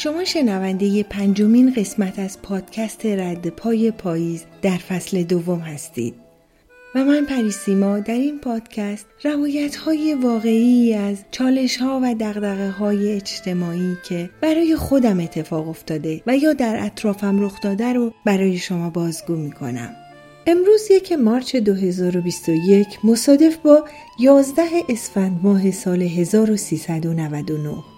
شما شنونده پنجمین قسمت از پادکست رد پای پاییز در فصل دوم هستید و من پریسیما در این پادکست روایت های واقعی از چالش ها و دقدقه های اجتماعی که برای خودم اتفاق افتاده و یا در اطرافم رخ داده رو برای شما بازگو می کنم. امروز یک مارچ 2021 مصادف با 11 اسفند ماه سال 1399 عید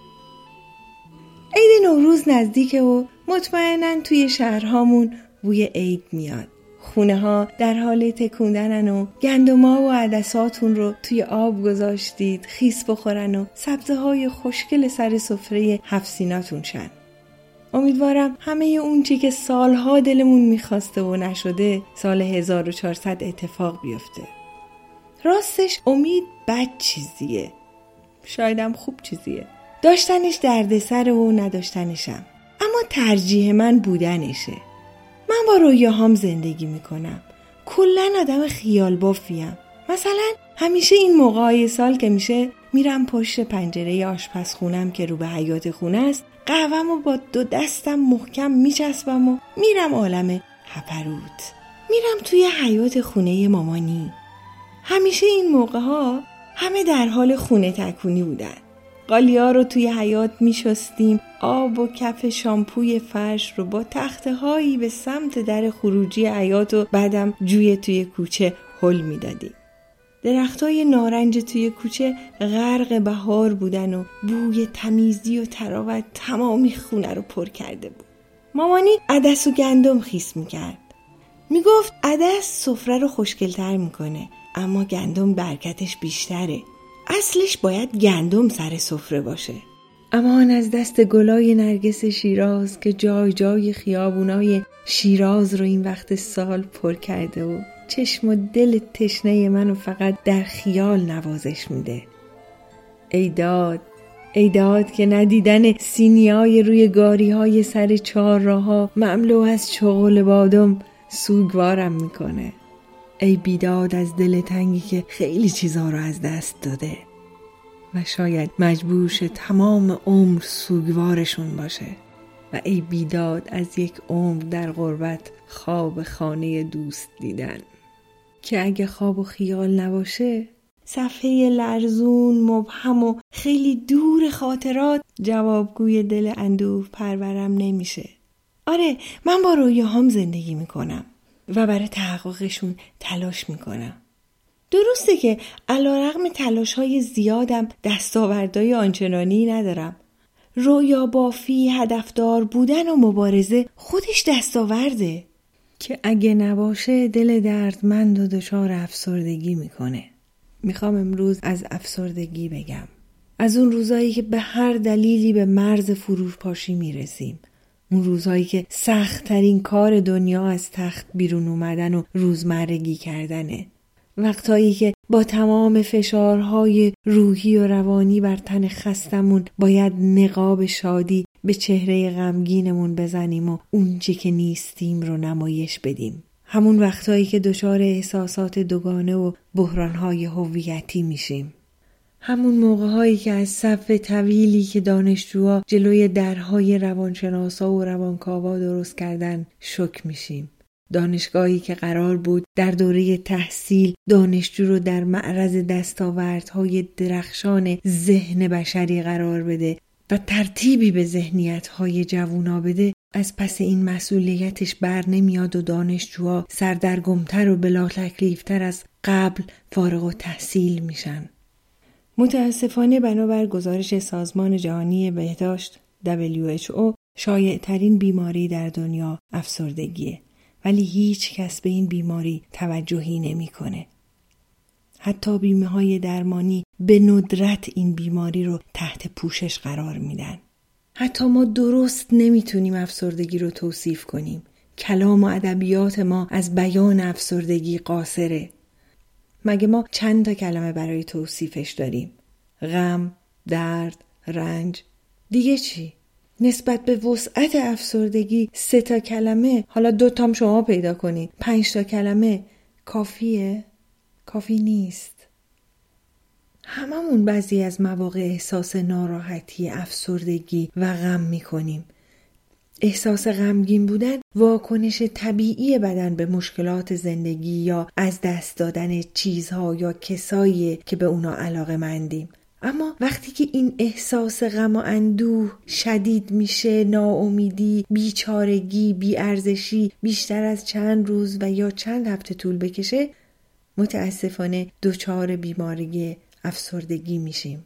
نوروز نزدیکه و مطمئنا توی شهرهامون بوی عید میاد. خونه ها در حال تکوندنن و گندما و عدساتون رو توی آب گذاشتید خیس بخورن و سبزه های خوشگل سر سفره هفسیناتون شن. امیدوارم همه اون چی که سالها دلمون می‌خواسته و نشده سال 1400 اتفاق بیفته. راستش امید بد چیزیه. شایدم خوب چیزیه. داشتنش دردسر و نداشتنشم. اما ترجیح من بودنشه. من با رویاهام زندگی می‌کنم. کلا آدم خیال بافیم. مثلا همیشه این موقع سال که میشه میرم پشت پنجره آشپزخونم که رو به حیات خونه است قهوم و با دو دستم محکم میچسبم و میرم عالم هپروت. میرم توی حیات خونه مامانی. همیشه این موقع ها همه در حال خونه تکونی بودن. قالیا رو توی حیات می شستیم آب و کف شامپوی فرش رو با تخته هایی به سمت در خروجی حیات و بعدم جوی توی کوچه حل می دادیم. درخت های نارنج توی کوچه غرق بهار بودن و بوی تمیزی و تراوت تمامی خونه رو پر کرده بود. مامانی عدس و گندم خیس می‌کرد. می‌گفت عدس سفره رو خوشگلتر می‌کنه اما گندم برکتش بیشتره. اصلش باید گندم سر سفره باشه. امان از دست گلای نرگس شیراز که جای جای خیابونای شیراز رو این وقت سال پر کرده و چشم و دل تشنه منو فقط در خیال نوازش میده. ای داد ای داد که ندیدن سینیای روی گاری های سر چهار راه مملو از چغل بادم سوگوارم می‌کنه. ای بیداد از دل تنگی که خیلی چیزها رو از دست داده. و شاید مجبورش تمام عمر سوگوارشون باشه. و ای بیداد از یک عمر در غربت خواب خانه دوست دیدن. که اگه خواب و خیال نباشه صفحه لرزون مبهم و خیلی دور خاطرات جوابگوی دل اندوه پرورم نمیشه. آره من با رویاهام زندگی می‌کنم. و برای تحققشون تلاش می‌کنم. درسته که علا رقم تلاش های زیادم دستاوردهای آنچنانی ندارم. رویا بافی هدفدار بودن و مبارزه خودش دستاورده. که اگه نباشه دل دردمند و دچار افسردگی می‌کنه. می‌خوام امروز از افسردگی بگم. از اون روزایی که به هر دلیلی به مرز فروپاشی می‌رسیم. اون روزهایی که سختترین کار دنیا از تخت بیرون اومدن و روزمرگی کردنه. وقتهایی که با تمام فشارهای روحی و روانی بر تن خستمون باید نقاب شادی به چهره غمگینمون بزنیم و اونچه که نیستیم رو نمایش بدیم. همون وقتهایی که دچار احساسات دوگانه و بحرانهای هویتی میشیم. همون موقع هایی که از صف طویلی که دانشجوها جلوی درهای روانشناسا و روانکاوا درست کردن شک میشیم. دانشگاهی که قرار بود در دوره تحصیل دانشجو رو در معرض دستاوردهای درخشان ذهن بشری قرار بده و ترتیبی به ذهنیتهای جوونا بده از پس این مسئولیتش بر نمیاد و دانشجوها سردرگمتر و بلا تکلیفتر از قبل فارغ و تحصیل میشن. متاسفانه بنابر گزارش سازمان جهانی بهداشت WHO شایع ترین بیماری در دنیا افسردگیه ولی هیچ کس به این بیماری توجهی نمی‌کنه. حتی بیمه های درمانی به ندرت این بیماری رو تحت پوشش قرار میدن. حتی ما درست نمی‌تونیم افسردگی رو توصیف کنیم. کلام و ادبیات ما از بیان افسردگی قاصره. مگه ما چند تا کلمه برای توصیفش داریم؟ غم درد رنج. دیگه چی؟ نسبت به وسعت افسردگی سه تا کلمه حالا دو تام شما پیدا کنید پنج تا کلمه کافیه؟ کافی نیست. هممون بعضی از مواقع احساس ناراحتی، افسردگی و غم می‌کنیم. احساس غمگین بودن واکنش طبیعی بدن به مشکلات زندگی یا از دست دادن چیزها یا کسایی که به اونا علاقه مندیم. اما وقتی که این احساس غم و اندوه شدید میشه ناامیدی بیچارگی بیارزشی بیشتر از چند روز و یا چند هفته طول بکشه متاسفانه دچار بیماری افسردگی میشیم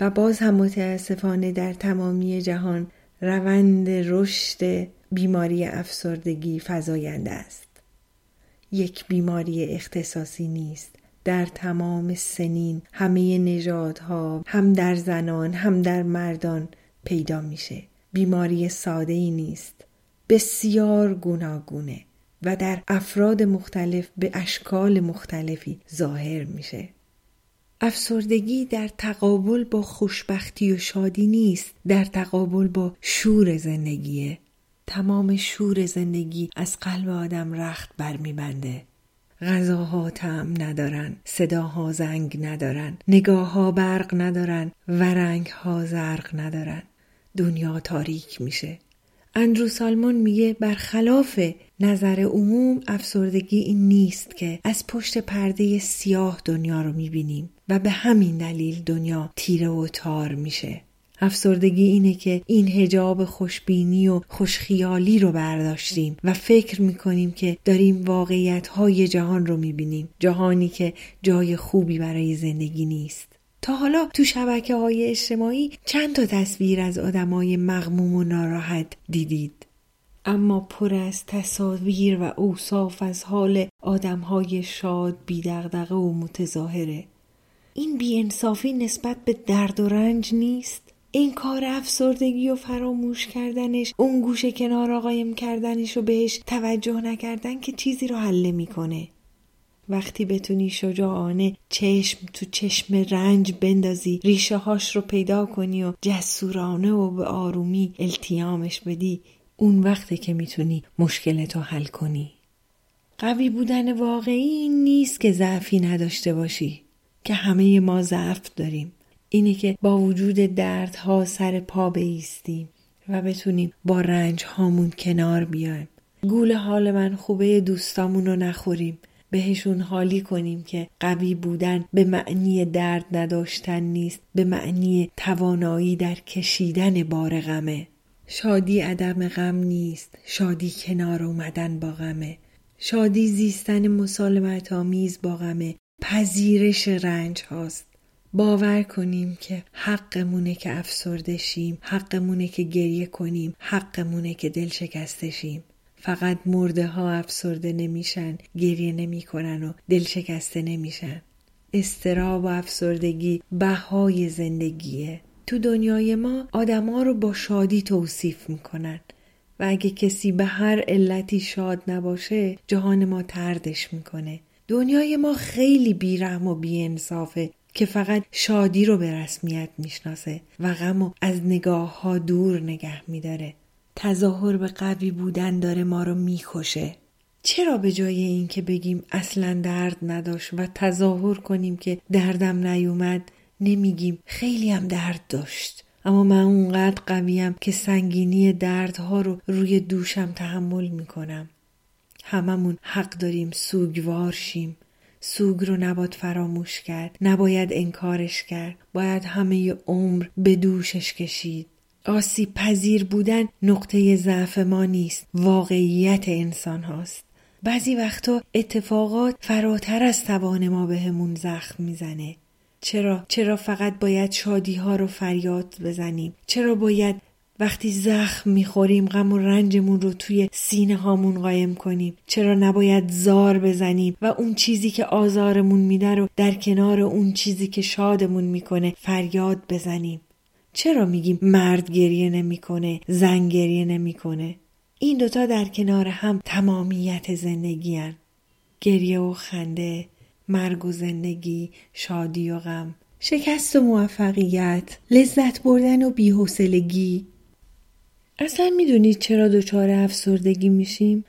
و باز هم متاسفانه در تمامی جهان روند رشد بیماری افسردگی فزاینده است. یک بیماری اختصاصی نیست. در تمام سنین همه نژادها هم در زنان هم در مردان پیدا میشه. بیماری ساده ای نیست. بسیار گوناگونه و در افراد مختلف به اشکال مختلفی ظاهر میشه. افسردگی در تقابل با خوشبختی و شادی نیست در تقابل با شور زندگیه. تمام شور زندگی از قلب آدم رخت برمیبنده. غذاها طعم ندارن صداها زنگ ندارن نگاهها برق ندارن و رنگها زرق ندارن. دنیا تاریک میشه. اندرو سالمون میگه برخلاف نظر عموم افسردگی این نیست که از پشت پرده سیاه دنیا رو می‌بینیم. و به همین دلیل دنیا تیره و تار میشه. افسردگی اینه که این هجاب خوشبینی و خوشخیالی رو برداشتیم و فکر می‌کنیم که داریم واقعیت های جهان رو می‌بینیم جهانی که جای خوبی برای زندگی نیست. تا حالا تو شبکه های اجتماعی چند تا تصویر از آدمای مغموم و ناراحت دیدید؟ اما پر از تصاویر و اوصاف از حال آدمهای شاد بیدغدغه و متظاهره. این بیانصافی نسبت به درد و رنج نیست؟ این کار افسردگی و فراموش کردنش اون گوشه کنار قایم کردنش و بهش توجه نکردن که چیزی رو حل می‌کنه وقتی بتونی شجاعانه چشم تو چشم رنج بندازی ریشه هاش رو پیدا کنی و جسورانه و به آرومی التیامش بدی اون وقتی که می‌تونی مشکلتو حل کنی. قوی بودن واقعی نیست که ضعفی نداشته باشی. که همه ما ضعف داریم. اینه که با وجود دردها سر پا بیستیم و بتونیم با رنج هامون کنار بیایم. گول حال من خوبه دوستامون رو نخوریم. بهشون حالی کنیم که قوی بودن به معنی درد نداشتن نیست به معنی توانایی در کشیدن بار غمه. شادی عدم غم نیست شادی کنار اومدن با غمه. شادی زیستن مسالمت آمیز با غمه. پذیرش رنج هاست. باور کنیم که حقمونه که افسرده شیم حقمونه که گریه کنیم حقمونه که دل شکسته شیم. فقط مرده ها افسرده نمیشن گریه نمی‌کنن و دل شکسته نمیشن. استراب و افسردگی بهای زندگیه. تو دنیای ما آدما رو با شادی توصیف می‌کنن و اگه کسی به هر علتی شاد نباشه جهان ما تردش می‌کنه. دنیای ما خیلی بیرحم و بیانصافه که فقط شادی رو به رسمیت می‌شناسه و غم و از نگاه ها دور نگه میداره. تظاهر به قوی بودن داره ما رو می‌کشه. چرا به جای اینکه بگیم اصلا درد نداشت و تظاهر کنیم که دردم نیومد نمیگیم خیلی هم درد داشت. اما من اونقدر قویم که سنگینی دردها رو روی دوشم تحمل می‌کنم. هممون حق داریم سوگوار شیم. سوگ رو نباید فراموش کرد نباید انکارش کرد. باید همه عمر به دوشش کشید. آسیب پذیر بودن نقطه ضعف ما نیست واقعیت انسان هاست. بعضی وقتا اتفاقات فراتر از توان ما بهمون به زخم می‌زنه. چرا؟ چرا فقط باید شادی ها رو فریاد بزنیم؟ چرا باید وقتی زخم می‌خوریم غم و رنجمون رو توی سینه هامون قایم کنیم. چرا نباید زار بزنیم و اون چیزی که آزارمون میده رو در کنار اون چیزی که شادمون می‌کنه فریاد بزنیم؟ چرا میگیم مرد گریه نمی‌کنه زن گریه نمی‌کنه؟ این دوتا در کنار هم تمامیت زندگی هن. گریه و خنده مرگ و زندگی شادی و غم. شکست و موفقیت لذت بردن و بیحوصلگی. اصلا می‌دونید چرا دچار افسردگی میشیم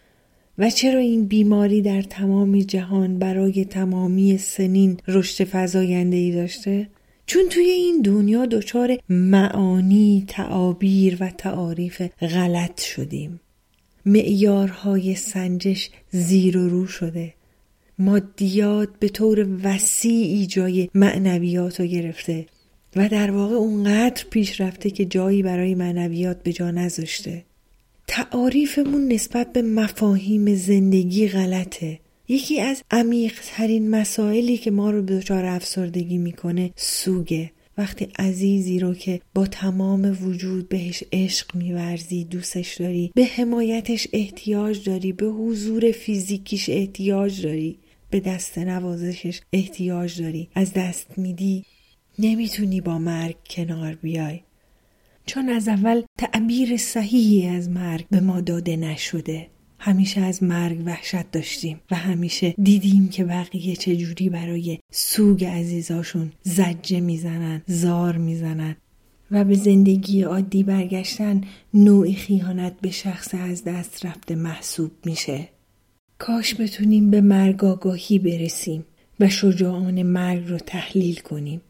و چرا این بیماری در تمام جهان برای تمامی سنین رشد فزاینده ای داشته؟ چون توی این دنیا دچار معانی، تعابیر و تعاریف غلط شدیم. معیارهای سنجش زیر و رو شده. مادیات به طور وسیعی جای معنویات رو گرفته و در واقع اونقدر پیش رفته که جایی برای معنویات به جا نذاشته. تعاریفمون نسبت به مفاهیم زندگی غلطه. یکی از عمیقترین مسائلی که ما رو دچار افسردگی می‌کنه سوگه. وقتی عزیزی رو که با تمام وجود بهش عشق میورزی دوستش داری به حمایتش احتیاج داری به حضور فیزیکیش احتیاج داری به دست نوازشش احتیاج داری از دست میدی. نمی‌تونی با مرگ کنار بیای. چون از اول تعبیر صحیحی از مرگ به ما داده نشده. همیشه از مرگ وحشت داشتیم و همیشه دیدیم که بقیه چجوری برای سوگ عزیزاشون زجه می‌زنن زار می‌زنن. و به زندگی عادی برگشتن نوعی خیانت به شخص از دست رفته محسوب میشه. کاش بتونیم به مرگ آگاهی برسیم و شجاعان مرگ رو تحلیل کنیم.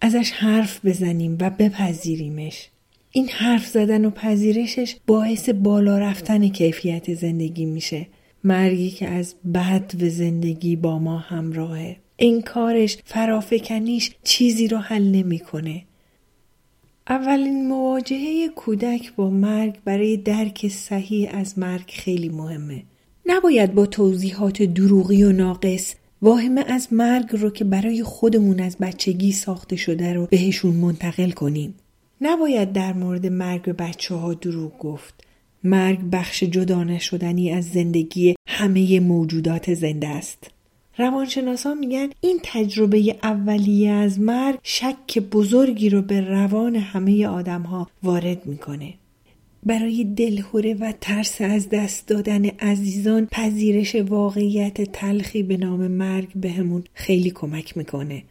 ازش حرف بزنیم و بپذیریمش. این حرف زدن و پذیرشش باعث بالا رفتن کیفیت زندگی میشه. مرگی که از بد و زندگی با ما همراهه. کارش فرافکنیش چیزی رو حل نمی‌کنه. اولین مواجهه کودک با مرگ برای درک صحیح از مرگ خیلی مهمه. نباید با توضیحات دروغی و ناقص واهمه از مرگ رو که برای خودمون از بچگی ساخته شده رو بهشون منتقل کنیم. نباید در مورد مرگ بچه ها دروغ گفت. مرگ بخش جدا نشدنی از زندگی همه موجودات زنده است. روانشناسان میگن این تجربه اولیه از مرگ شک بزرگی رو به روان همه آدم ها وارد می‌کنه. برای دلهوره و ترس از دست دادن عزیزان پذیرش واقعیت تلخی به نام مرگ بهمون به خیلی کمک می‌کنه.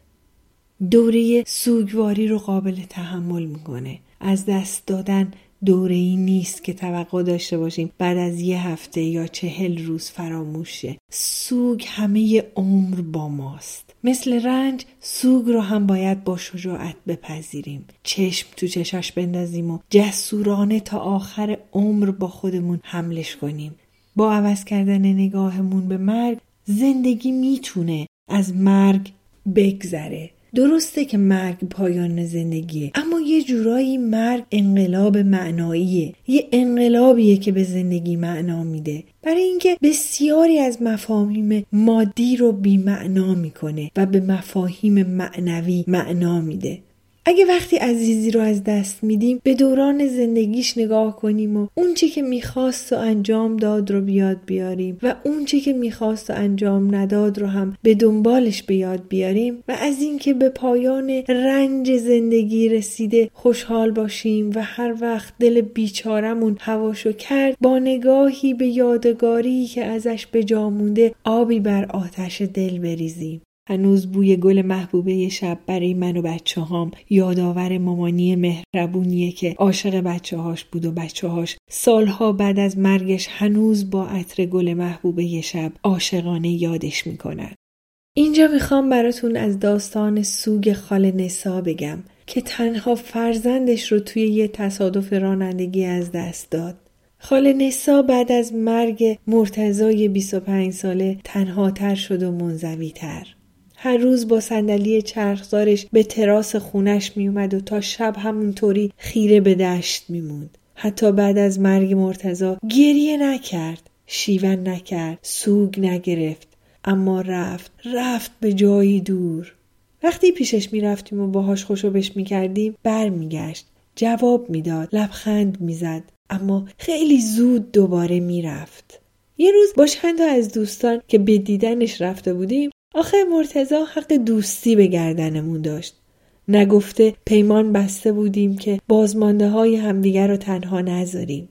دوره سوگواری رو قابل تحمل می‌کنه. از دست دادن دوره ای نیست که توقع داشته باشیم بعد از یه هفته یا چهل روز فراموشه. سوگ همه عمر با ماست. مثل رنج سوگ رو هم باید با شجاعت بپذیریم چشم تو چشاش بندازیم و جسورانه تا آخر عمر با خودمون حملش کنیم با عوض کردن نگاهمون به مرگ زندگی می‌تونه از مرگ بگذره درسته که مرگ پایان زندگیه اما یه جورایی مرگ انقلاب معناییه. یه انقلابیه که به زندگی معنا میده. برای اینکه بسیاری از مفاهیم مادی رو بیمعنا می‌کنه و به مفاهیم معنوی معنا میده. اگه وقتی عزیزی رو از دست میدیم به دوران زندگیش نگاه کنیم و اون چی که می‌خواست و انجام داد رو بیاد بیاریم و اون چی که می‌خواست و انجام نداد رو هم به دنبالش به یاد بیاریم و از اینکه به پایان رنج زندگی رسیده خوشحال باشیم و هر وقت دل بیچارمون هواشو کرد با نگاهی به یادگاری که ازش به جا مونده آبی بر آتش دل بریزیم. هنوز بوی گل محبوبه شب برای من و بچه هام یادآور مامانی مهربونیه که عاشق بچه هاش بود و بچه هاش سالها بعد از مرگش هنوز با عطر گل محبوبه شب عاشقانه یادش می‌کنن. اینجا می‌خوام براتون از داستان سوگ خال نسا بگم که تنها فرزندش رو توی یه تصادف رانندگی از دست داد. خال نسا بعد از مرگ مرتزای 25 ساله تنها تر شد و منزوی تر. هر روز با صندلی چرخزارش به تراس خونش میومد و تا شب همونطوری خیره به دشت میموند. حتی بعد از مرگ مرتزا گریه نکرد. شیون نکرد. سوگ نگرفت. اما رفت. رفت به جایی دور. وقتی پیشش می‌رفتیم و باهاش خوشوبش می‌کردیم برمیگشت. جواب می‌داد. لبخند می‌زد. اما خیلی زود دوباره می‌رفت. یه روز با چند از دوستان که به دیدنش رفته بودیم آخه مرتزا حق دوستی به گردنمون داشت. نگفته پیمان بسته بودیم که بازمانده های همدیگر رو تنها نذاریم.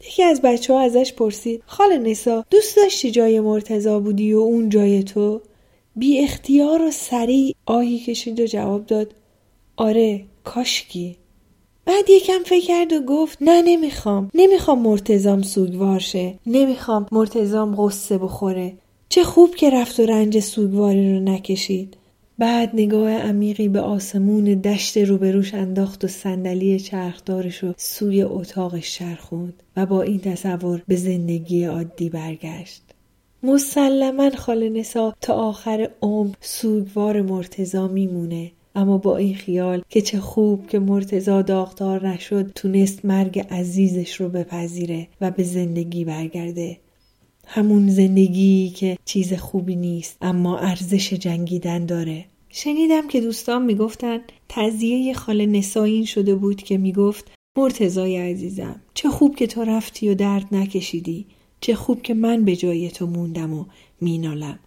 یکی از بچه ها ازش پرسید خال نسا دوست داشتی جای مرتزا بودی و اون جای تو؟ بی اختیار و سریع آهی کشید و جواب داد آره کاشکی بعد یکم فکر کرد و گفت نه نمی‌خوام نمی‌خوام مرتزام سوگوار شه نمی‌خوام مرتزام قصه بخوره چه خوب که رفت و رنج سوگواری رو نکشید. بعد نگاه عمیقی به آسمون دشت روبروش انداخت و صندلی چرخدارش رو سوی اتاقش چرخوند و با این تصور به زندگی عادی برگشت. مسلما خاله نسا تا آخر عمر سوگوار مرتزا میمونه. اما با این خیال که چه خوب که مرتزا داغدار نشد تونست مرگ عزیزش رو بپذیره و به زندگی برگرده. همون زندگی که چیز خوبی نیست اما ارزش جنگیدن داره. شنیدم که دوستان می‌گفتن تزیه خاله نسایین شده بود که می‌گفت مرتزای عزیزم چه خوب که تو رفتی و درد نکشیدی. چه خوب که من به جای تو موندم و مینالم.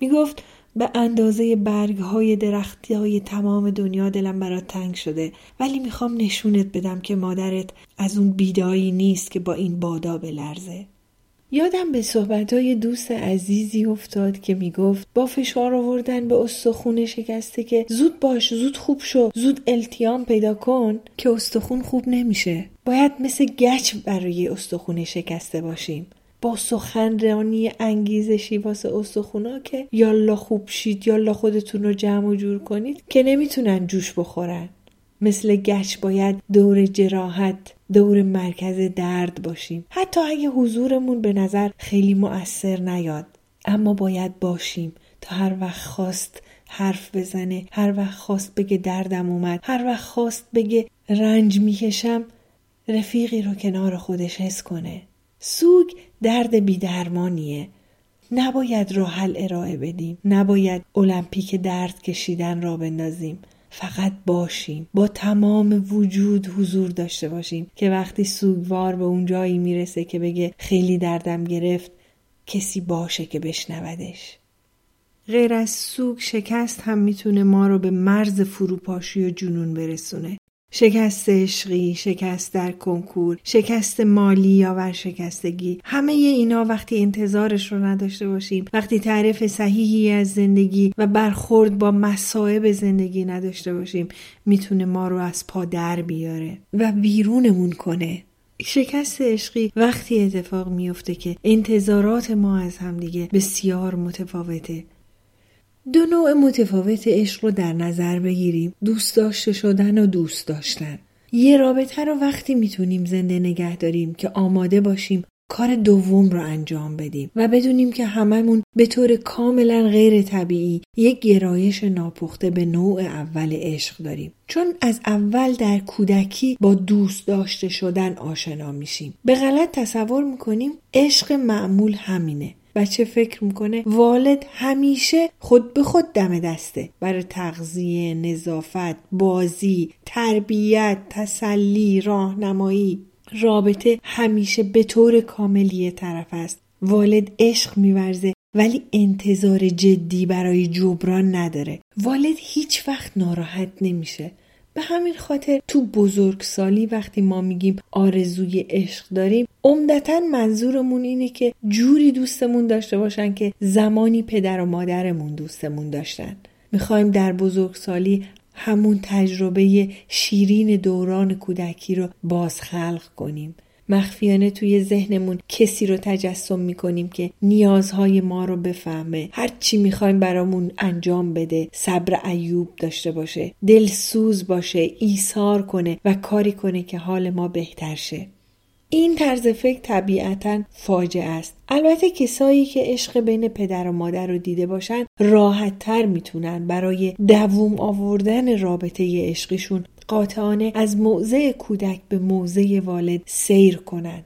می‌گفت به اندازه برگ های درختی های تمام دنیا دلم برات تنگ شده ولی می‌خوام نشونت بدم که مادرت از اون بیدایی نیست که با این بادا بلرزه. یادم به صحبتهای دوست عزیزی افتاد که می‌گفت با فشار آوردن به استخون شکسته که زود باش زود خوب شو زود التیام پیدا کن که استخون خوب نمیشه. باید مثل گچ برای استخون شکسته باشیم. با سخنرانی انگیزشی واسه استخونا که یالا خوب شید یالا خودتون رو جمع و جور کنید که نمی‌تونن جوش بخورن. مثل گچ باید دور جراحت دور مرکز درد باشیم. حتی اگه حضورمون به نظر خیلی مؤثر نیاد. اما باید باشیم. تا هر وقت خواست حرف بزنه هر وقت خواست بگه دردم اومد هر وقت خواست بگه رنج می‌کشم رفیقی رو کنار خودش حس کنه. سوگ درد بیدرمانیه. نباید راه حل ارائه بدیم. نباید المپیک درد کشیدن را بندازیم. فقط باشیم با تمام وجود حضور داشته باشیم که وقتی سوگوار به اون جایی می‌رسه که بگه خیلی دردم گرفت کسی باشه که بشنودش. غیر از سوگ شکست هم می‌تونه ما رو به مرز فروپاشی و جنون برسونه. شکست عشقی، شکست در کنکور، شکست مالی یا ورشکستگی. همه اینا وقتی انتظارش رو نداشته باشیم وقتی تعریف صحیحی از زندگی و برخورد با مسائب زندگی نداشته باشیم می‌تونه ما رو از پا در بیاره و بیرونمون کنه. شکست عشقی وقتی اتفاق میفته که انتظارات ما از همدیگه بسیار متفاوته. دو نوع متفاوت عشق رو در نظر بگیریم. دوست داشته شدن و دوست داشتن. یه رابطه رو وقتی می‌تونیم زنده نگه داریم که آماده باشیم کار دوم رو انجام بدیم و بدونیم که هممون به طور کاملا غیر طبیعی یک گرایش ناپخته به نوع اول عشق داریم. چون از اول در کودکی با دوست داشته شدن آشنا میشیم. به غلط تصور می‌کنیم عشق معمول همینه. بچه فکر می‌کنه والد همیشه خود به خود دم دسته. برای تغذیه، نظافت، بازی، تربیت، تسلی، راهنمایی رابطه همیشه به طور کاملی طرف است. والد عشق میورزه ولی انتظار جدی برای جبران نداره. والد هیچ وقت ناراحت نمیشه. به همین خاطر تو بزرگسالی وقتی ما میگیم آرزوی عشق داریم عمدتا منظورمون اینه که جوری دوستمون داشته باشن که زمانی پدر و مادرمون دوستمون داشتن. می‌خوایم در بزرگسالی همون تجربه شیرین دوران کودکی رو باز خلق کنیم. مخفیانه توی ذهنمون کسی رو تجسم می‌کنیم که نیازهای ما رو بفهمه. هر چی می‌خوایم برامون انجام بده صبر ایوب داشته باشه دلسوز باشه ایثار کنه و کاری کنه که حال ما بهتر شه. این طرز فکر طبیعتا فاجعه است. البته کسایی که عشق بین پدر و مادر رو دیده باشن راحت تر می‌تونن برای دووم آوردن رابطه عشقیشون قاطعانه از موضع کودک به موضع والد سیر کنند.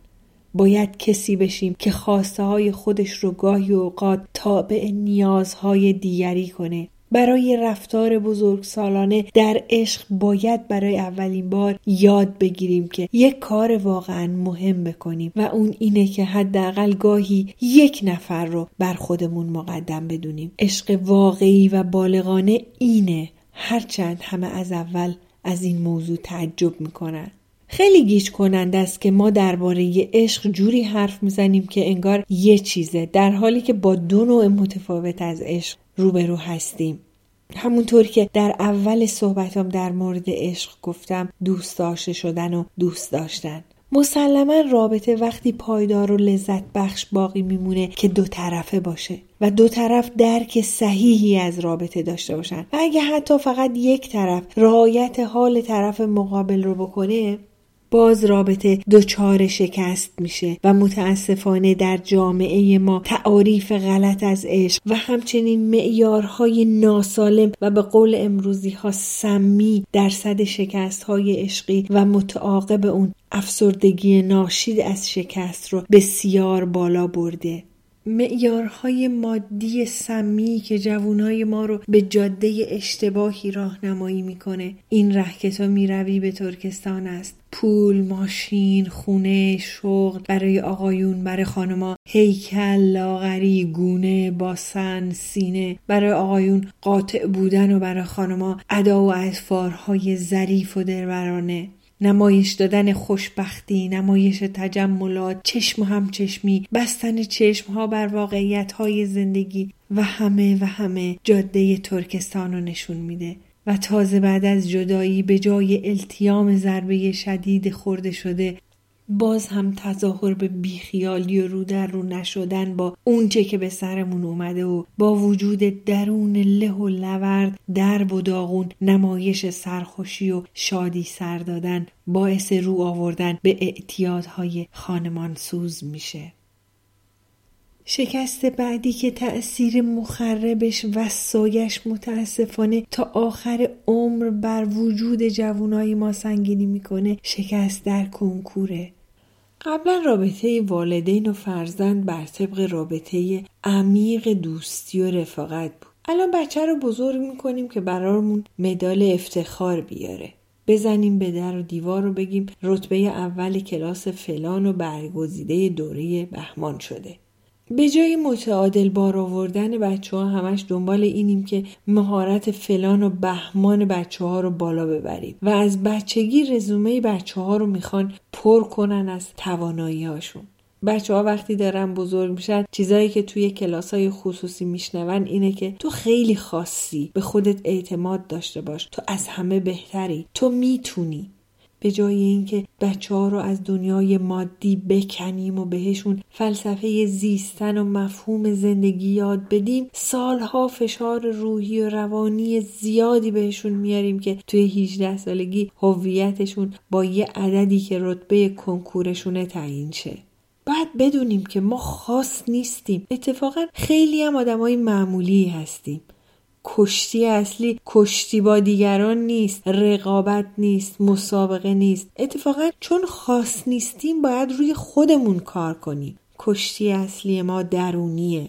باید کسی بشیم که خواسته های خودش رو گاهی اوقات تابع نیازهای دیگری کنه. برای رفتار بزرگ سالانه در عشق باید برای اولین بار یاد بگیریم که یک کار واقعا مهم بکنیم و اون اینه که حداقل گاهی یک نفر رو بر خودمون مقدم بدونیم. عشق واقعی و بالغانه اینه. هرچند همه از اول از این موضوع تعجب می‌کنن. خیلی گیج کننده است که ما درباره عشق جوری حرف می‌زنیم که انگار یه چیزه در حالی که با دو نوع متفاوت از عشق روبرو هستیم. همونطور که در اول صحبتام در مورد عشق گفتم دوست داشته شدن و دوست داشتن. مسلما رابطه وقتی پایدار و لذت بخش باقی میمونه که دو طرفه باشه و دو طرف درک صحیحی از رابطه داشته باشن. و اگه حتی فقط یک طرف رعایت حال طرف مقابل رو بکنه باز رابطه دچار شکست میشه و متاسفانه در جامعه ما تعاریف غلط از عشق و همچنین معیارهای ناسالم و به قول امروزی ها سمی درصد شکست های عشقی و متعاقب اون افسردگی ناشید از شکست رو بسیار بالا برده. معیارهای مادی سمی که جوانای ما رو به جاده اشتباهی راهنمایی می‌کنه. این ره که تو می‌روی به ترکستان است. پول ماشین خونه شغل برای آقایون برای خانما هیکل لاغری گونه باسن سینه. برای آقایون قاطع بودن و برای خانما ادا و اطفارهای ظریف و دربرانه. نمایش دادن خوشبختی نمایش تجملات چشم و همچشمی بستن چشم ها بر واقعیت های زندگی و همه و همه جاده ترکستان رو نشون میده. و تازه بعد از جدایی به جای التیام ضربه شدید خورده شده باز هم تظاهر به بیخیالی و رو در رو نشدن با اونچه که به سرمون اومده و با وجود درون له و لورد درب و داغون نمایش سرخوشی و شادی سر دادن باعث رو آوردن به اعتیادهای خانمان سوز میشه. شکست بعدی که تأثیر مخربش و سایش متاسفانه تا آخر عمر بر وجود جوانای ما سنگینی می‌کنه شکست در کنکوره. قبلا رابطه والدین و فرزند بر طبق رابطه عمیق دوستی و رفاقت بود. الان بچه رو بزرگ می‌کنیم که برامون مدال افتخار بیاره. بزنیم به در و دیوار رو بگیم رتبه اول کلاس فلان و برگزیده دوره بهمان شده. به جای متعادل بار آوردن بچه ها همش دنبال اینیم که مهارت فلان و بهمان بچه ها رو بالا ببریم. و از بچگی رزومه بچه ها رو می‌خوان پر کنن از توانایی هاشون. بچه ها وقتی دارن بزرگ میشن چیزایی که توی کلاس های خصوصی میشنون اینه که تو خیلی خاصی به خودت اعتماد داشته باش. تو از همه بهتری. تو می‌تونی. به جای اینکه بچه ها رو از دنیای مادی بکنیم و بهشون فلسفه زیستن و مفهوم زندگی یاد بدیم سالها فشار روحی و روانی زیادی بهشون میاریم که توی 18 سالگی هویتشون با یه عددی که رتبه کنکورشونه تعیین شه. باید بدونیم که ما خاص نیستیم. اتفاقا خیلی هم آدمای معمولی هستیم. کشتی اصلی کشتی با دیگران نیست رقابت نیست مسابقه نیست. اتفاقا چون خاص نیستیم باید روی خودمون کار کنیم. کشتی اصلی ما درونیه.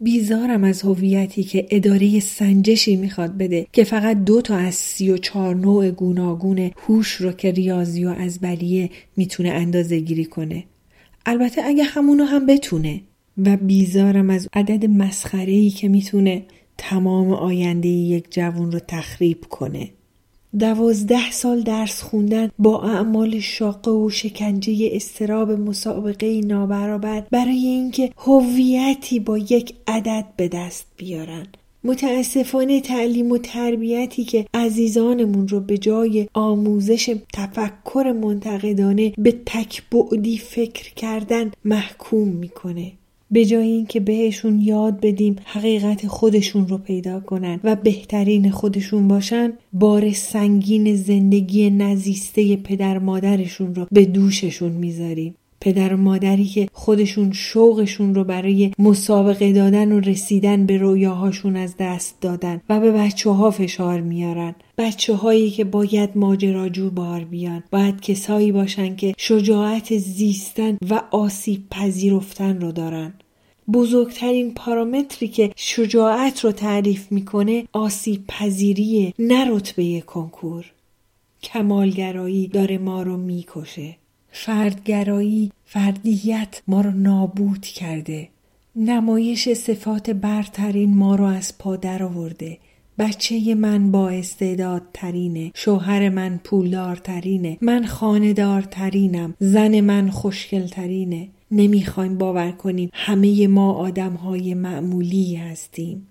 بیزارم از هویتی که اداره سنجشی می‌خواد بده که فقط دو تا از سی و چهار نوع گوناگون هوش رو که ریاضی و از بلیه می‌تونه اندازه گیری کنه. البته اگه همونو هم بتونه. و بیزارم از عدد مسخره که می‌تونه تمام آینده یک جوون رو تخریب کنه. دوازده سال درس خوندن با اعمال شاقه و شکنجه استراب مسابقه نابرابر برای اینکه هویتی با یک عدد به دست بیارن. متاسفانه تعلیم و تربیتی که عزیزانمون رو به جای آموزش تفکر منتقدانه به تکبعدی فکر کردن محکوم می‌کنه. به جای اینکه بهشون یاد بدیم حقیقت خودشون رو پیدا کنن و بهترین خودشون باشن بار سنگین زندگی نزیسته پدر مادرشون رو به دوششون می‌ذاریم. پدر و مادری که خودشون شوقشون رو برای مسابقه دادن و رسیدن به رویاهاشون از دست دادن و به بچه ها فشار میارن. بچه هایی که باید ماجراجو بار بیان. باید کسایی باشن که شجاعت زیستن و آسیب پذیرفتن رو دارن. بزرگترین پارامتری که شجاعت رو تعریف می‌کنه آسیب پذیریه نه رتبه کنکور. کمالگرایی داره ما رو می‌کشه. فردگرایی فردیت ما رو نابود کرده. نمایش صفات برترین ما رو از پا در آورده بچه من با استعداد ترینه شوهر من پولدار ترینه من خاندار ترینم زن من خوشگل ترینه نمی‌خوایم باور کنیم همه ما آدم های معمولی هستیم.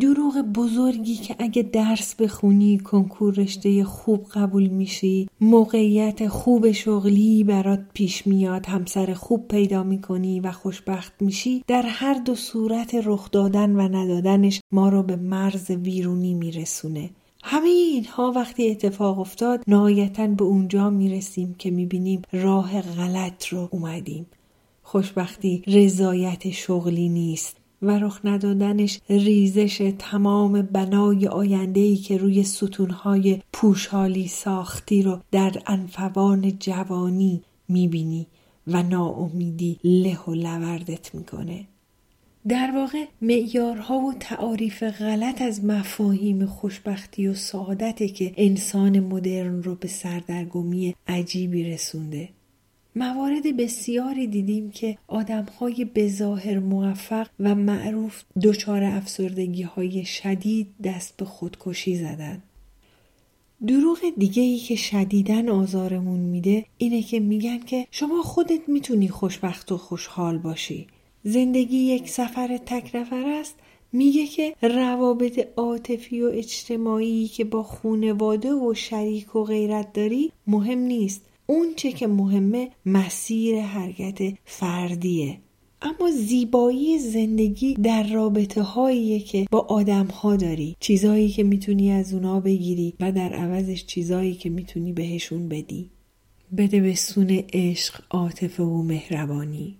دروغ بزرگی که اگه درس بخونی کنکور رشته خوب قبول میشی موقعیت خوب شغلی برات پیش میاد همسر خوب پیدا می‌کنی و خوشبخت میشی در هر دو صورت رخ دادن و ندادنش ما رو به مرز ویرونی میرسونه. همه اینها وقتی اتفاق افتاد نهایتا به اونجا می‌رسیم که می‌بینیم راه غلط رو اومدیم. خوشبختی رضایت شغلی نیست. و رخ ندادنش ریزش تمام بنای آیندهی که روی ستونهای پوشالی ساختی رو در انفوان جوانی می‌بینی و ناامیدی له و لوردت می‌کنه. در واقع معیارها و تعاریف غلط از مفاهیم خوشبختی و سعادته که انسان مدرن رو به سردرگمی عجیبی رسونده. موارد بسیاری دیدیم که آدمهای بظاهر موفق و معروف دچار افسردگی های شدید دست به خودکشی زدن. دروغ دیگه ای که شدیدن آزارمون میده اینه که میگن که شما خودت می‌تونی خوشبخت و خوشحال باشی. زندگی یک سفر تک نفر است میگه که روابط عاطفی و اجتماعی که با خونواده و شریک و غیرت داری مهم نیست اون چه که مهمه مسیر حرکت فردیه. اما زیبایی زندگی در رابطه هایی که با آدم ها داری. چیزهایی که می‌تونی از اونا بگیری و در عوضش چیزهایی که می‌تونی بهشون بدی. بده به سون عشق عاطفه و مهربانی.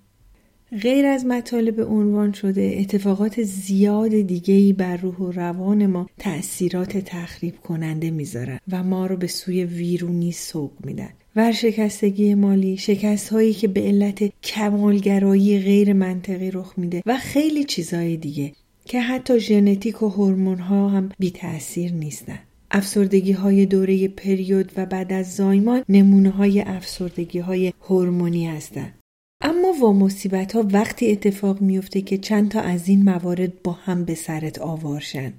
غیر از مطالب عنوان شده اتفاقات زیاد دیگهی بر روح و روان ما تأثیرات تخریب کننده می‌ذارن و ما رو به سوی ویرونی سوق میدن. ورشکستگی مالی شکست هایی که به علت کمالگرایی غیر منطقی رخ میده و خیلی چیزهای دیگه که حتی ژنتیک و هورمون ها هم بی تأثیر نیستن افسردگی های دوره پریود و بعد از زایمان نمونه های افسردگی های هورمونی هستند. اما وا مصیبت ها وقتی اتفاق میفته که چند تا از این موارد با هم به سرت آوارشن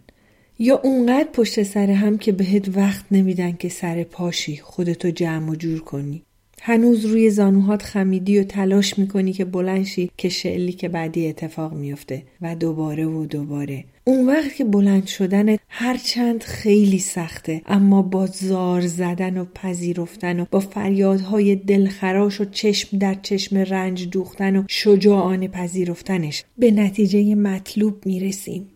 یا اونقدر پشت سر هم که بهت وقت نمیدن که سر پاشی خودتو جمع و جور کنی. هنوز روی زانوهات خمیدی و تلاش می‌کنی که بلنشی که شعلی که بعدی اتفاق میفته و دوباره و دوباره. اون وقت که بلند شدن هرچند خیلی سخته اما با زار زدن و پذیرفتن و با فریادهای دلخراش و چشم در چشم رنج دوختن و شجاعانه پذیرفتنش به نتیجه مطلوب می‌رسیم.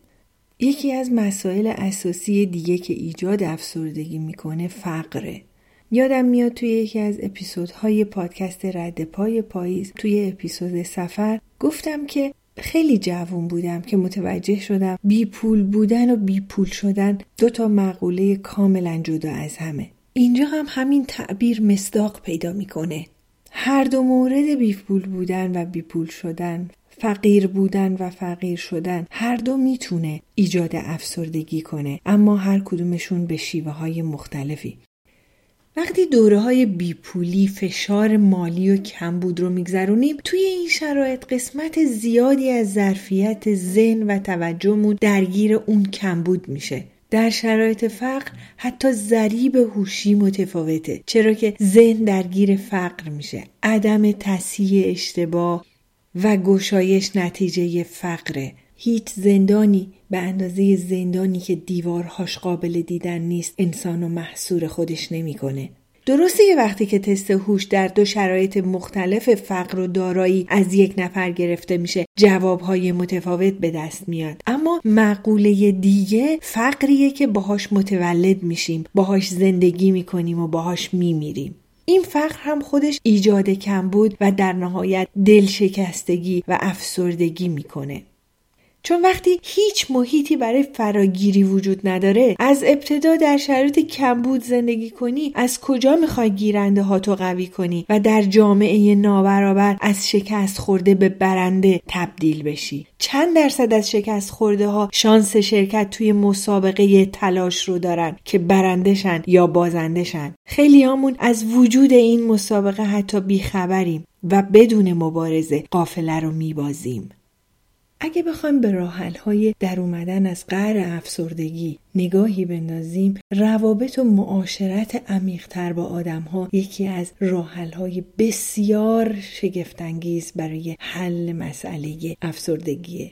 یکی از مسائل اساسی دیگه که ایجاد افسردگی می‌کنه فقره. یادم میاد توی یکی از اپیزودهای پادکست رد پای پاییز توی اپیزود سفر گفتم که خیلی جوون بودم که متوجه شدم بی پول بودن و بی پول شدن دو تا مقوله کاملا جدا از همه. اینجا هم همین تعبیر مصداق پیدا می‌کنه. هر دو مورد بی پول بودن و بی پول شدن فقیر بودن و فقیر شدن هر دو می‌تونه ایجاد افسردگی کنه اما هر کدومشون به شیوه های مختلفی. وقتی دوره های بیپولی فشار مالی و کمبود رو میگذرونیم توی این شرایط قسمت زیادی از ظرفیت ذهن و توجهمون درگیر اون کمبود میشه. در شرایط فقر حتی ضریب هوشی متفاوته چرا که ذهن درگیر فقر میشه. عدم تصحیح اشتباه و گشایش نتیجه فقره. هیچ زندانی به اندازه زندانی که دیوارهاش قابل دیدن نیست انسان و محصور خودش نمی‌کنه. درسته که وقتی که تست هوش در دو شرایط مختلف فقر و دارایی از یک نفر گرفته میشه جوابهای متفاوت به دست میاد. اما مقوله دیگه فقریه که باهاش متولد میشیم باهاش زندگی می‌کنیم و باهاش میمیریم. این فقر هم خودش ایجاد کم بود و در نهایت دلشکستگی و افسردگی می‌کنه. چون وقتی هیچ محیطی برای فراگیری وجود نداره از ابتدا در شرایط کمبود زندگی کنی از کجا می‌خوای گیرنده ها تو قوی کنی و در جامعه نابرابر از شکست خورده به برنده تبدیل بشی؟ چند درصد از شکست خورده ها شانس شرکت توی مسابقه تلاش رو دارن که برندشن یا بازندشن خیلی همون از وجود این مسابقه حتی بیخبریم و بدون مبارزه قافله رو میبازیم. اگه بخوایم به راحل های در اومدن از قهر افسردگی نگاهی بندازیم روابط و معاشرت عمیقتر با آدم ها یکی از راحل های بسیار شگفتانگیز برای حل مسئله افسردگیه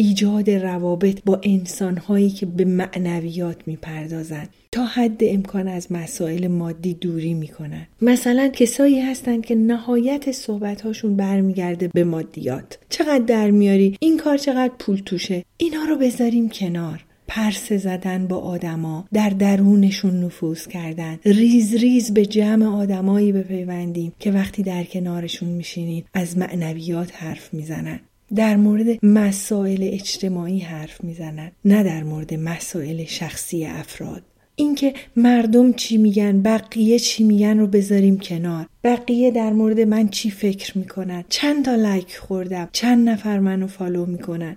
ایجاد روابط با انسانهایی که به معنویات می‌پردازند تا حد امکان از مسائل مادی دوری می‌کنن مثلا کسایی هستند که نهایت صحبتهاشون برمیگرده به مادیات. چقدر در میاری؟ این کار چقدر پول توشه؟ اینا رو بذاریم کنار. پرس زدن با آدما در درونشون نفوذ کردن. ریز ریز به جمع آدمایی بپیوندیم که وقتی در کنارشون میشینید از معنویات حرف می‌زنن. در مورد مسائل اجتماعی حرف می‌زنن نه در مورد مسائل شخصی افراد. اینکه مردم چی میگن بقیه چی میگن رو بذاریم کنار. بقیه در مورد من چی فکر می‌کنن؟ چند تا لایک خوردم چند نفر منو فالو می‌کنن.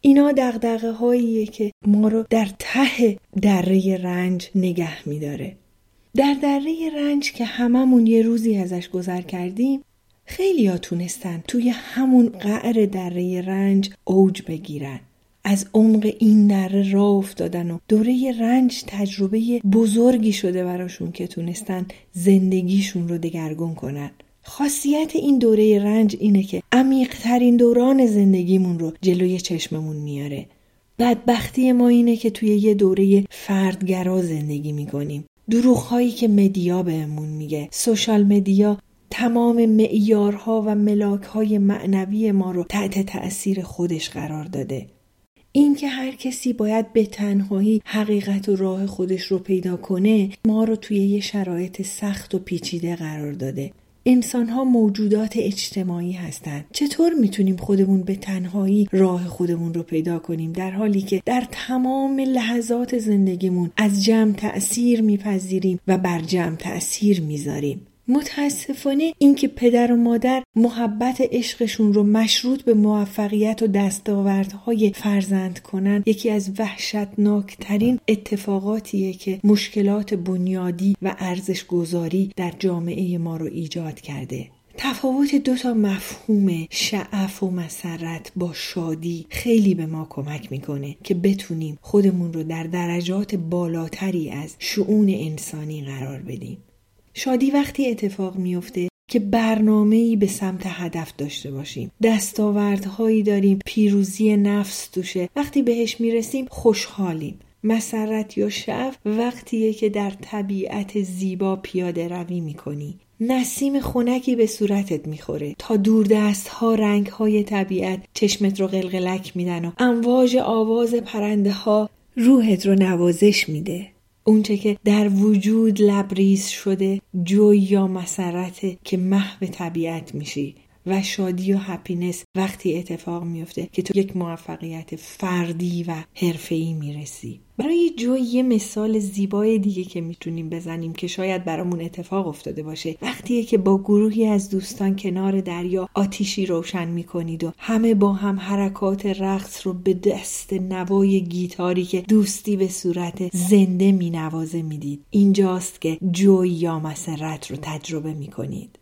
اینا دقدقه هاییه که ما رو در ته دره رنج نگه میداره. در دره رنج که هممون یه روزی ازش گذر کردیم خیلی ها تونستن توی همون قعر دره رنج اوج بگیرن. از عمق این دره راه افتادن و دوره رنج تجربه بزرگی شده براشون که تونستن زندگیشون رو دگرگون کنن. خاصیت این دوره رنج اینه که عمیقترین دوران زندگیمون رو جلوی چشممون میاره. بدبختی ما اینه که توی یه دوره فردگرا زندگی می‌کنیم. دروغهایی که مدیا بهمون میگه. سوشال مدیا تمام معیارها و ملاکهای معنوی ما رو تحت تأثیر خودش قرار داده. اینکه هر کسی باید به تنهایی حقیقت و راه خودش رو پیدا کنه ما رو توی یه شرایط سخت و پیچیده قرار داده. انسان ها موجودات اجتماعی هستند چطور می‌تونیم خودمون به تنهایی راه خودمون رو پیدا کنیم؟ در حالی که در تمام لحظات زندگیمون از جمع تأثیر میپذیریم و بر جمع تأثیر می‌ذاریم. متاسفانه اینکه پدر و مادر محبت عشقشون رو مشروط به موفقیت و دستاوردهای فرزند کنن یکی از وحشتناکترین اتفاقاتیه که مشکلات بنیادی و ارزش گذاری در جامعه ما رو ایجاد کرده. تفاوت دو تا مفهوم شعف و مسرت با شادی خیلی به ما کمک می‌کنه که بتونیم خودمون رو در درجات بالاتری از شعون انسانی قرار بدیم. شادی وقتی اتفاق میفته که برنامه به سمت هدف داشته باشیم. دستاوردهایی داریم پیروزی نفس توشه. وقتی بهش می‌رسیم خوشحالیم. مسرت یا شف وقتیه که در طبیعت زیبا پیاده روی می‌کنی. نسیم خونکی به صورتت می‌خوره. تا دور دست ها رنگ های طبیعت چشمت رو قلقلک میدن و امواج آواز پرنده ها روحت رو نوازش میده. اونچه که در وجود لبریز شده جوی یا مسرته که محو طبیعت میشی. و شادی و هپینس وقتی اتفاق میفته که تو یک موفقیت فردی و حرفه‌ای می‌رسی. برای جو یه مثال زیبای دیگه که می‌تونیم بزنیم که شاید برامون اتفاق افتاده باشه. وقتیه که با گروهی از دوستان کنار دریا آتیشی روشن می‌کنید و همه با هم حرکات رقص رو به دست نوای گیتاری که دوستی به صورت زنده مینوازه می‌دید. اینجاست که جوی یا مسرت رو تجربه می‌کنید.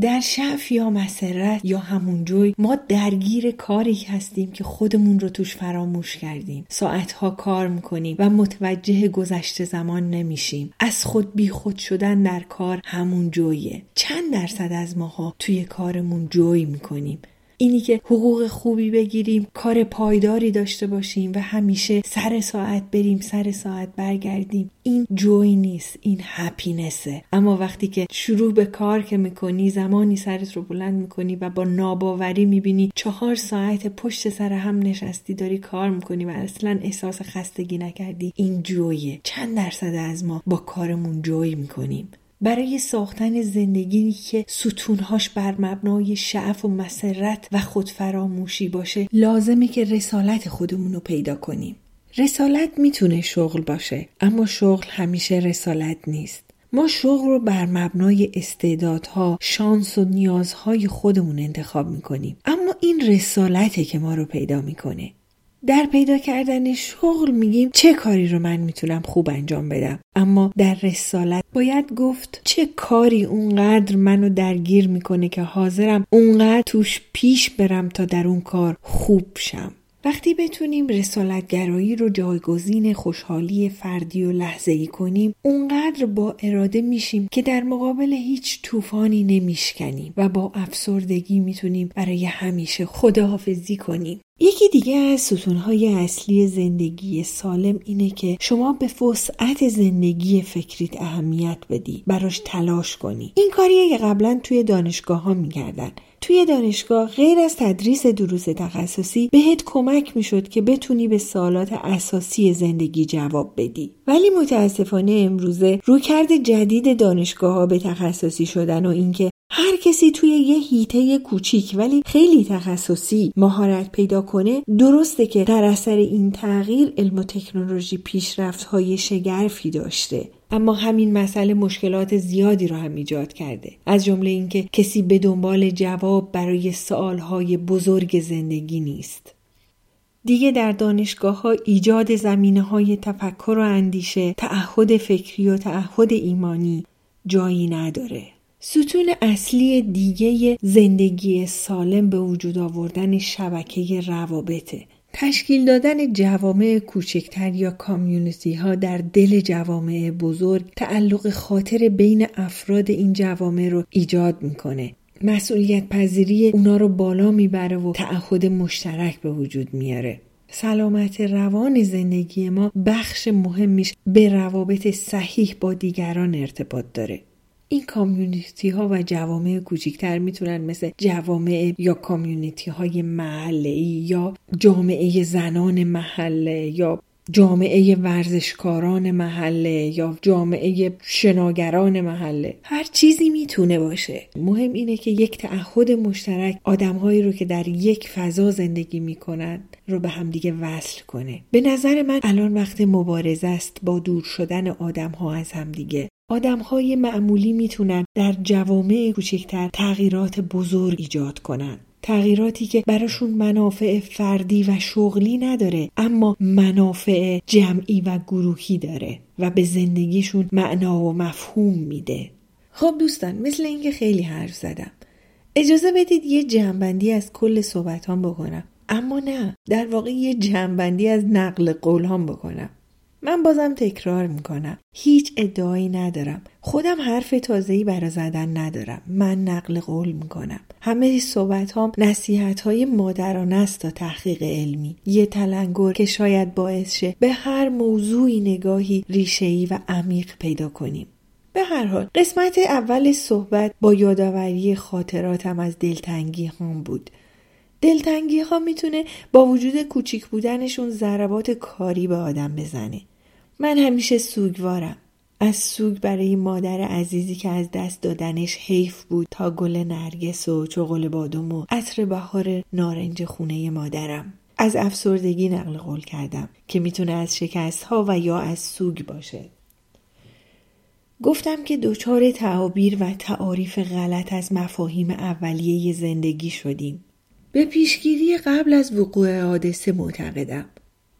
در شعف یا مسرت یا همون جوی ما درگیر کاری هستیم که خودمون رو توش فراموش کردیم. ساعتها کار می‌کنیم و متوجه گذشته زمان نمیشیم. از خود بی خود شدن در کار همون جویه. چند درصد از ماها توی کارمون جوی می‌کنیم. اینی که حقوق خوبی بگیریم کار پایداری داشته باشیم و همیشه سر ساعت بریم سر ساعت برگردیم. این جوی نیست این هپینسه اما وقتی که شروع به کار که می‌کنی زمانی سرت رو بلند می‌کنی و با ناباوری می‌بینی چهار ساعت پشت سر هم نشستی داری کار می‌کنی و اصلا احساس خستگی نکردی این جویه. چند درصد از ما با کارمون جوی می‌کنیم؟ برای ساختن زندگی که ستونهاش بر مبنای شعف و مسرت و خودفراموشی باشه لازمه که رسالت خودمون رو پیدا کنیم. رسالت می‌تونه شغل باشه اما شغل همیشه رسالت نیست. ما شغل رو بر مبنای استعدادها، شانس و نیازهای خودمون انتخاب می‌کنیم. اما این رسالته که ما رو پیدا می‌کنه. در پیدا کردن شغل میگیم چه کاری رو من می‌تونم خوب انجام بدم. اما در رسالت باید گفت چه کاری اونقدر منو درگیر می‌کنه که حاضرم اونقدر توش پیش برم تا در اون کار خوب شم. وقتی بتونیم رسالتگرایی رو جایگزین خوشحالی فردی و لحظه ای کنیم اونقدر با اراده میشیم که در مقابل هیچ طوفانی نمیشکنیم و با افسردگی می‌تونیم برای همیشه خداحافظی کنیم. یکی دیگه از ستونهای اصلی زندگی سالم اینه که شما به وسعت زندگی فکریت اهمیت بدی براش تلاش کنی. این کاریه که قبلا توی دانشگاه ها می‌کردن. توی دانشگاه غیر از تدریس دروس تخصصی بهت کمک می‌شد که بتونی به سوالات اساسی زندگی جواب بدی. ولی متاسفانه امروزه رویکرد جدید دانشگاه ها به تخصصی شدن و اینکه هر کسی توی یه هیته کوچیک ولی خیلی تخصصی مهارت پیدا کنه درسته که در اثر این تغییر علم و تکنولوژی پیشرفت های شگرفی داشته. اما همین مسئله مشکلات زیادی رو هم ایجاد کرده. از جمله اینکه کسی به دنبال جواب برای سوالهای بزرگ زندگی نیست. دیگه در دانشگاه ها ایجاد زمینه های تفکر و اندیشه تعهد فکری و تعهد ایمانی جایی نداره. ستون اصلی دیگه زندگی سالم به وجود آوردن شبکه روابطه. تشکیل دادن جوامع کوچکتر یا کامیونیتی ها در دل جوامع بزرگ تعلق خاطر بین افراد این جوامع رو ایجاد می‌کنه. مسئولیت پذیری اونا رو بالا می‌بره و تعهد مشترک به وجود میاره. سلامت روان زندگی ما بخش مهمیش به روابط صحیح با دیگران ارتباط داره. این کامیونیتی ها و جوامع کوچکتر می‌تونن مثل جوامع یا کامیونیتی های محله یا جامعه زنان محله یا جامعه ورزشکاران محله یا جامعه شناگران محله هر چیزی می‌تونه باشه. مهم اینه که یک تعهد مشترک آدمهایی رو که در یک فضا زندگی می‌کنن رو به همدیگه وصل کنه. به نظر من الان وقت مبارزه است با دور شدن آدم ها از همدیگه. آدم های معمولی می‌تونن در جوامع کوچکتر تغییرات بزرگ ایجاد کنن. تغییراتی که براشون منافع فردی و شغلی نداره اما منافع جمعی و گروهی داره و به زندگیشون معنا و مفهوم میده. خب دوستان مثل اینکه خیلی حرف زدم. اجازه بدید یه جمعبندی از کل صحبتان بکنم. اما نه در واقع یه جمعبندی از نقل قولهام بکنم. من بازم تکرار می‌کنم. هیچ ادعایی ندارم. خودم حرف تازه‌ای برای زدن ندارم. من نقل قول می‌کنم. همه صحبت هم نصیحت های مادرانه است تا تحقیق علمی. یه تلنگر که شاید باعث شه به هر موضوعی نگاهی ریشه‌ای و عمیق پیدا کنیم. به هر حال قسمت اول صحبت با یادآوری خاطراتم از دلتنگی هم بود. دلتنگی ها می‌تونه با وجود کوچیک بودنشون ضربات کاری به آدم بزنه. من همیشه سوگوارم. از سوگ برای مادر عزیزی که از دست دادنش حیف بود تا گل نرگس و چغل بادم و عطر بهار نارنج خونه مادرم. از افسردگی نقل قول کردم که می‌تونه از شکست ها و یا از سوگ باشه. گفتم که دچار تعابیر و تعاریف غلط از مفاهیم اولیه زندگی شدیم. به پیشگیری قبل از وقوع حادثه معتقدم.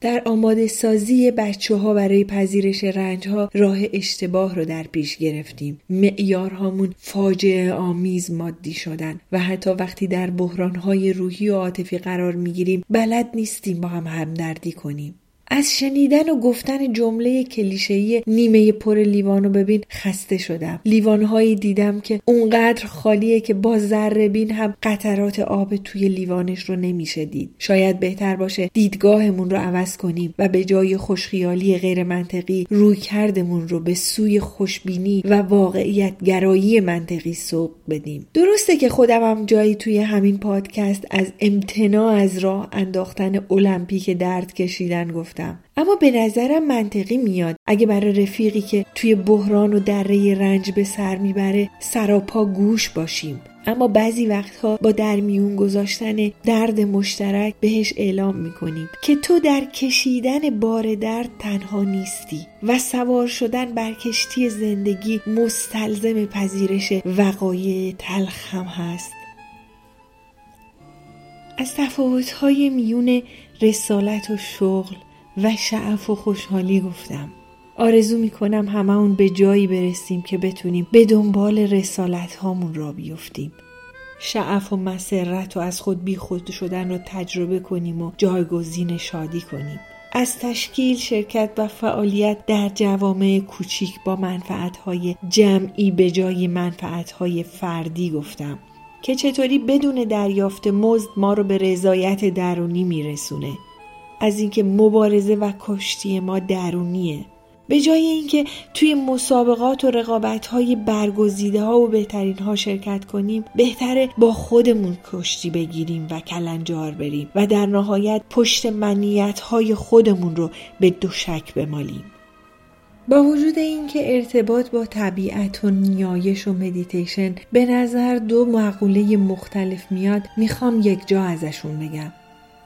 در آماده سازی بچه ها برای پذیرش رنج ها راه اشتباه رو در پیش گرفتیم. معیارهامون فاجعه آمیز مادی شدن و حتی وقتی در بحران های روحی و عاطفی قرار می‌گیریم بلد نیستیم با هم همدردی کنیم. از شنیدن و گفتن جمله کلیشه‌ای نیمه پر لیوانو ببین خسته شدم. لیوانهایی دیدم که اونقدر خالیه که با ذره بین هم قطرات آب توی لیوانش رو نمیشه دید. شاید بهتر باشه دیدگاهمون رو عوض کنیم و به جای خوشخیالی غیر منطقی روی کردمون رو به سوی خوشبینی و واقعیت گرایی منطقی سوق بدیم. درسته که خودم هم جایی توی همین پادکست از امتناع از راه انداختن المپیک درد کشیدن گفتم. اما به نظرم منطقی میاد. اگه برای رفیقی که توی بحران و دره رنج به سر می‌بره سراپا گوش باشیم. اما بعضی وقتها با در میون گذاشتن درد مشترک بهش اعلام می‌کنیم که تو در کشیدن بار درد تنها نیستی و سوار شدن بر کشتی زندگی مستلزم پذیرش وقایع تلخ هم هست. از تفاوتهای میون رسالت و شغل و شعف و خوشحالی گفتم. آرزو می‌کنم همه اون به جایی برسیم که بتونیم به دنبال رسالت هامون را بیفتیم. شعف و مسرت و از خود بیخود شدن رو تجربه کنیم و جایگزین شادی کنیم. از تشکیل شرکت و فعالیت در جوامع کوچیک با منفعتهای جمعی به جای منفعتهای فردی گفتم که چطوری بدون دریافت مزد ما رو به رضایت درونی میرسونه. از اینکه مبارزه و کشتی ما درونیه. به جای اینکه توی مسابقات و رقابت های برگزیده ها و بهترین ها شرکت کنیم بهتره با خودمون کشتی بگیریم و کلنجار بریم و در نهایت پشت منیت های خودمون رو به دوشک بمالیم. با وجود اینکه ارتباط با طبیعت و نیایش و مدیتیشن به نظر دو معقوله مختلف میاد می‌خوام یک جا ازشون بگم.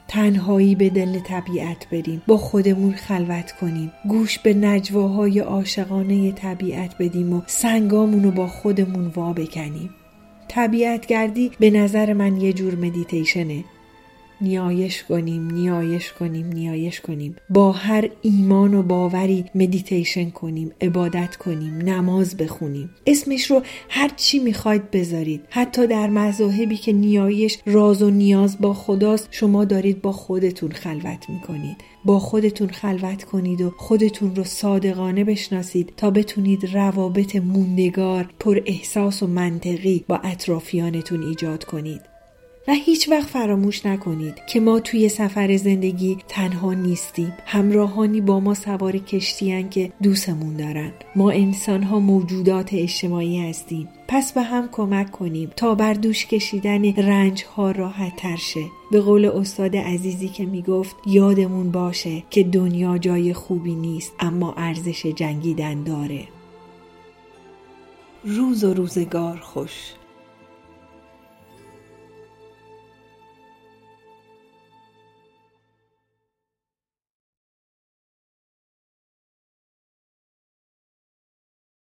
تنهایی به دل طبیعت بریم با خودمون خلوت کنیم. گوش به نجواهای عاشقانه طبیعت بدیم و سنگامونو با خودمون وا بکنیم. طبیعت گردی به نظر من یه جور مدیتیشنه نیایش کنیم نیایش کنیم نیایش کنیم. با هر ایمان و باوری مدیتیشن کنیم عبادت کنیم نماز بخونیم. اسمش رو هر چی می‌خواید بذارید. حتی در مذاهبی که نیایش راز و نیاز با خداست شما دارید با خودتون خلوت می‌کنید. با خودتون خلوت کنید و خودتون رو صادقانه بشناسید تا بتونید روابط موندگار پر احساس و منطقی با اطرافیانتون ایجاد کنید. و هیچ وقت فراموش نکنید که ما توی سفر زندگی تنها نیستیم. همراهانی با ما سوار کشتیان که دوستمون دارن. ما انسان ها موجودات اجتماعی هستیم. پس به هم کمک کنیم تا بر دوش کشیدن رنج ها راحت تر شه. به قول استاد عزیزی که می‌گفت یادمون باشه که دنیا جای خوبی نیست اما ارزش جنگیدن داره. روز و روزگار خوش.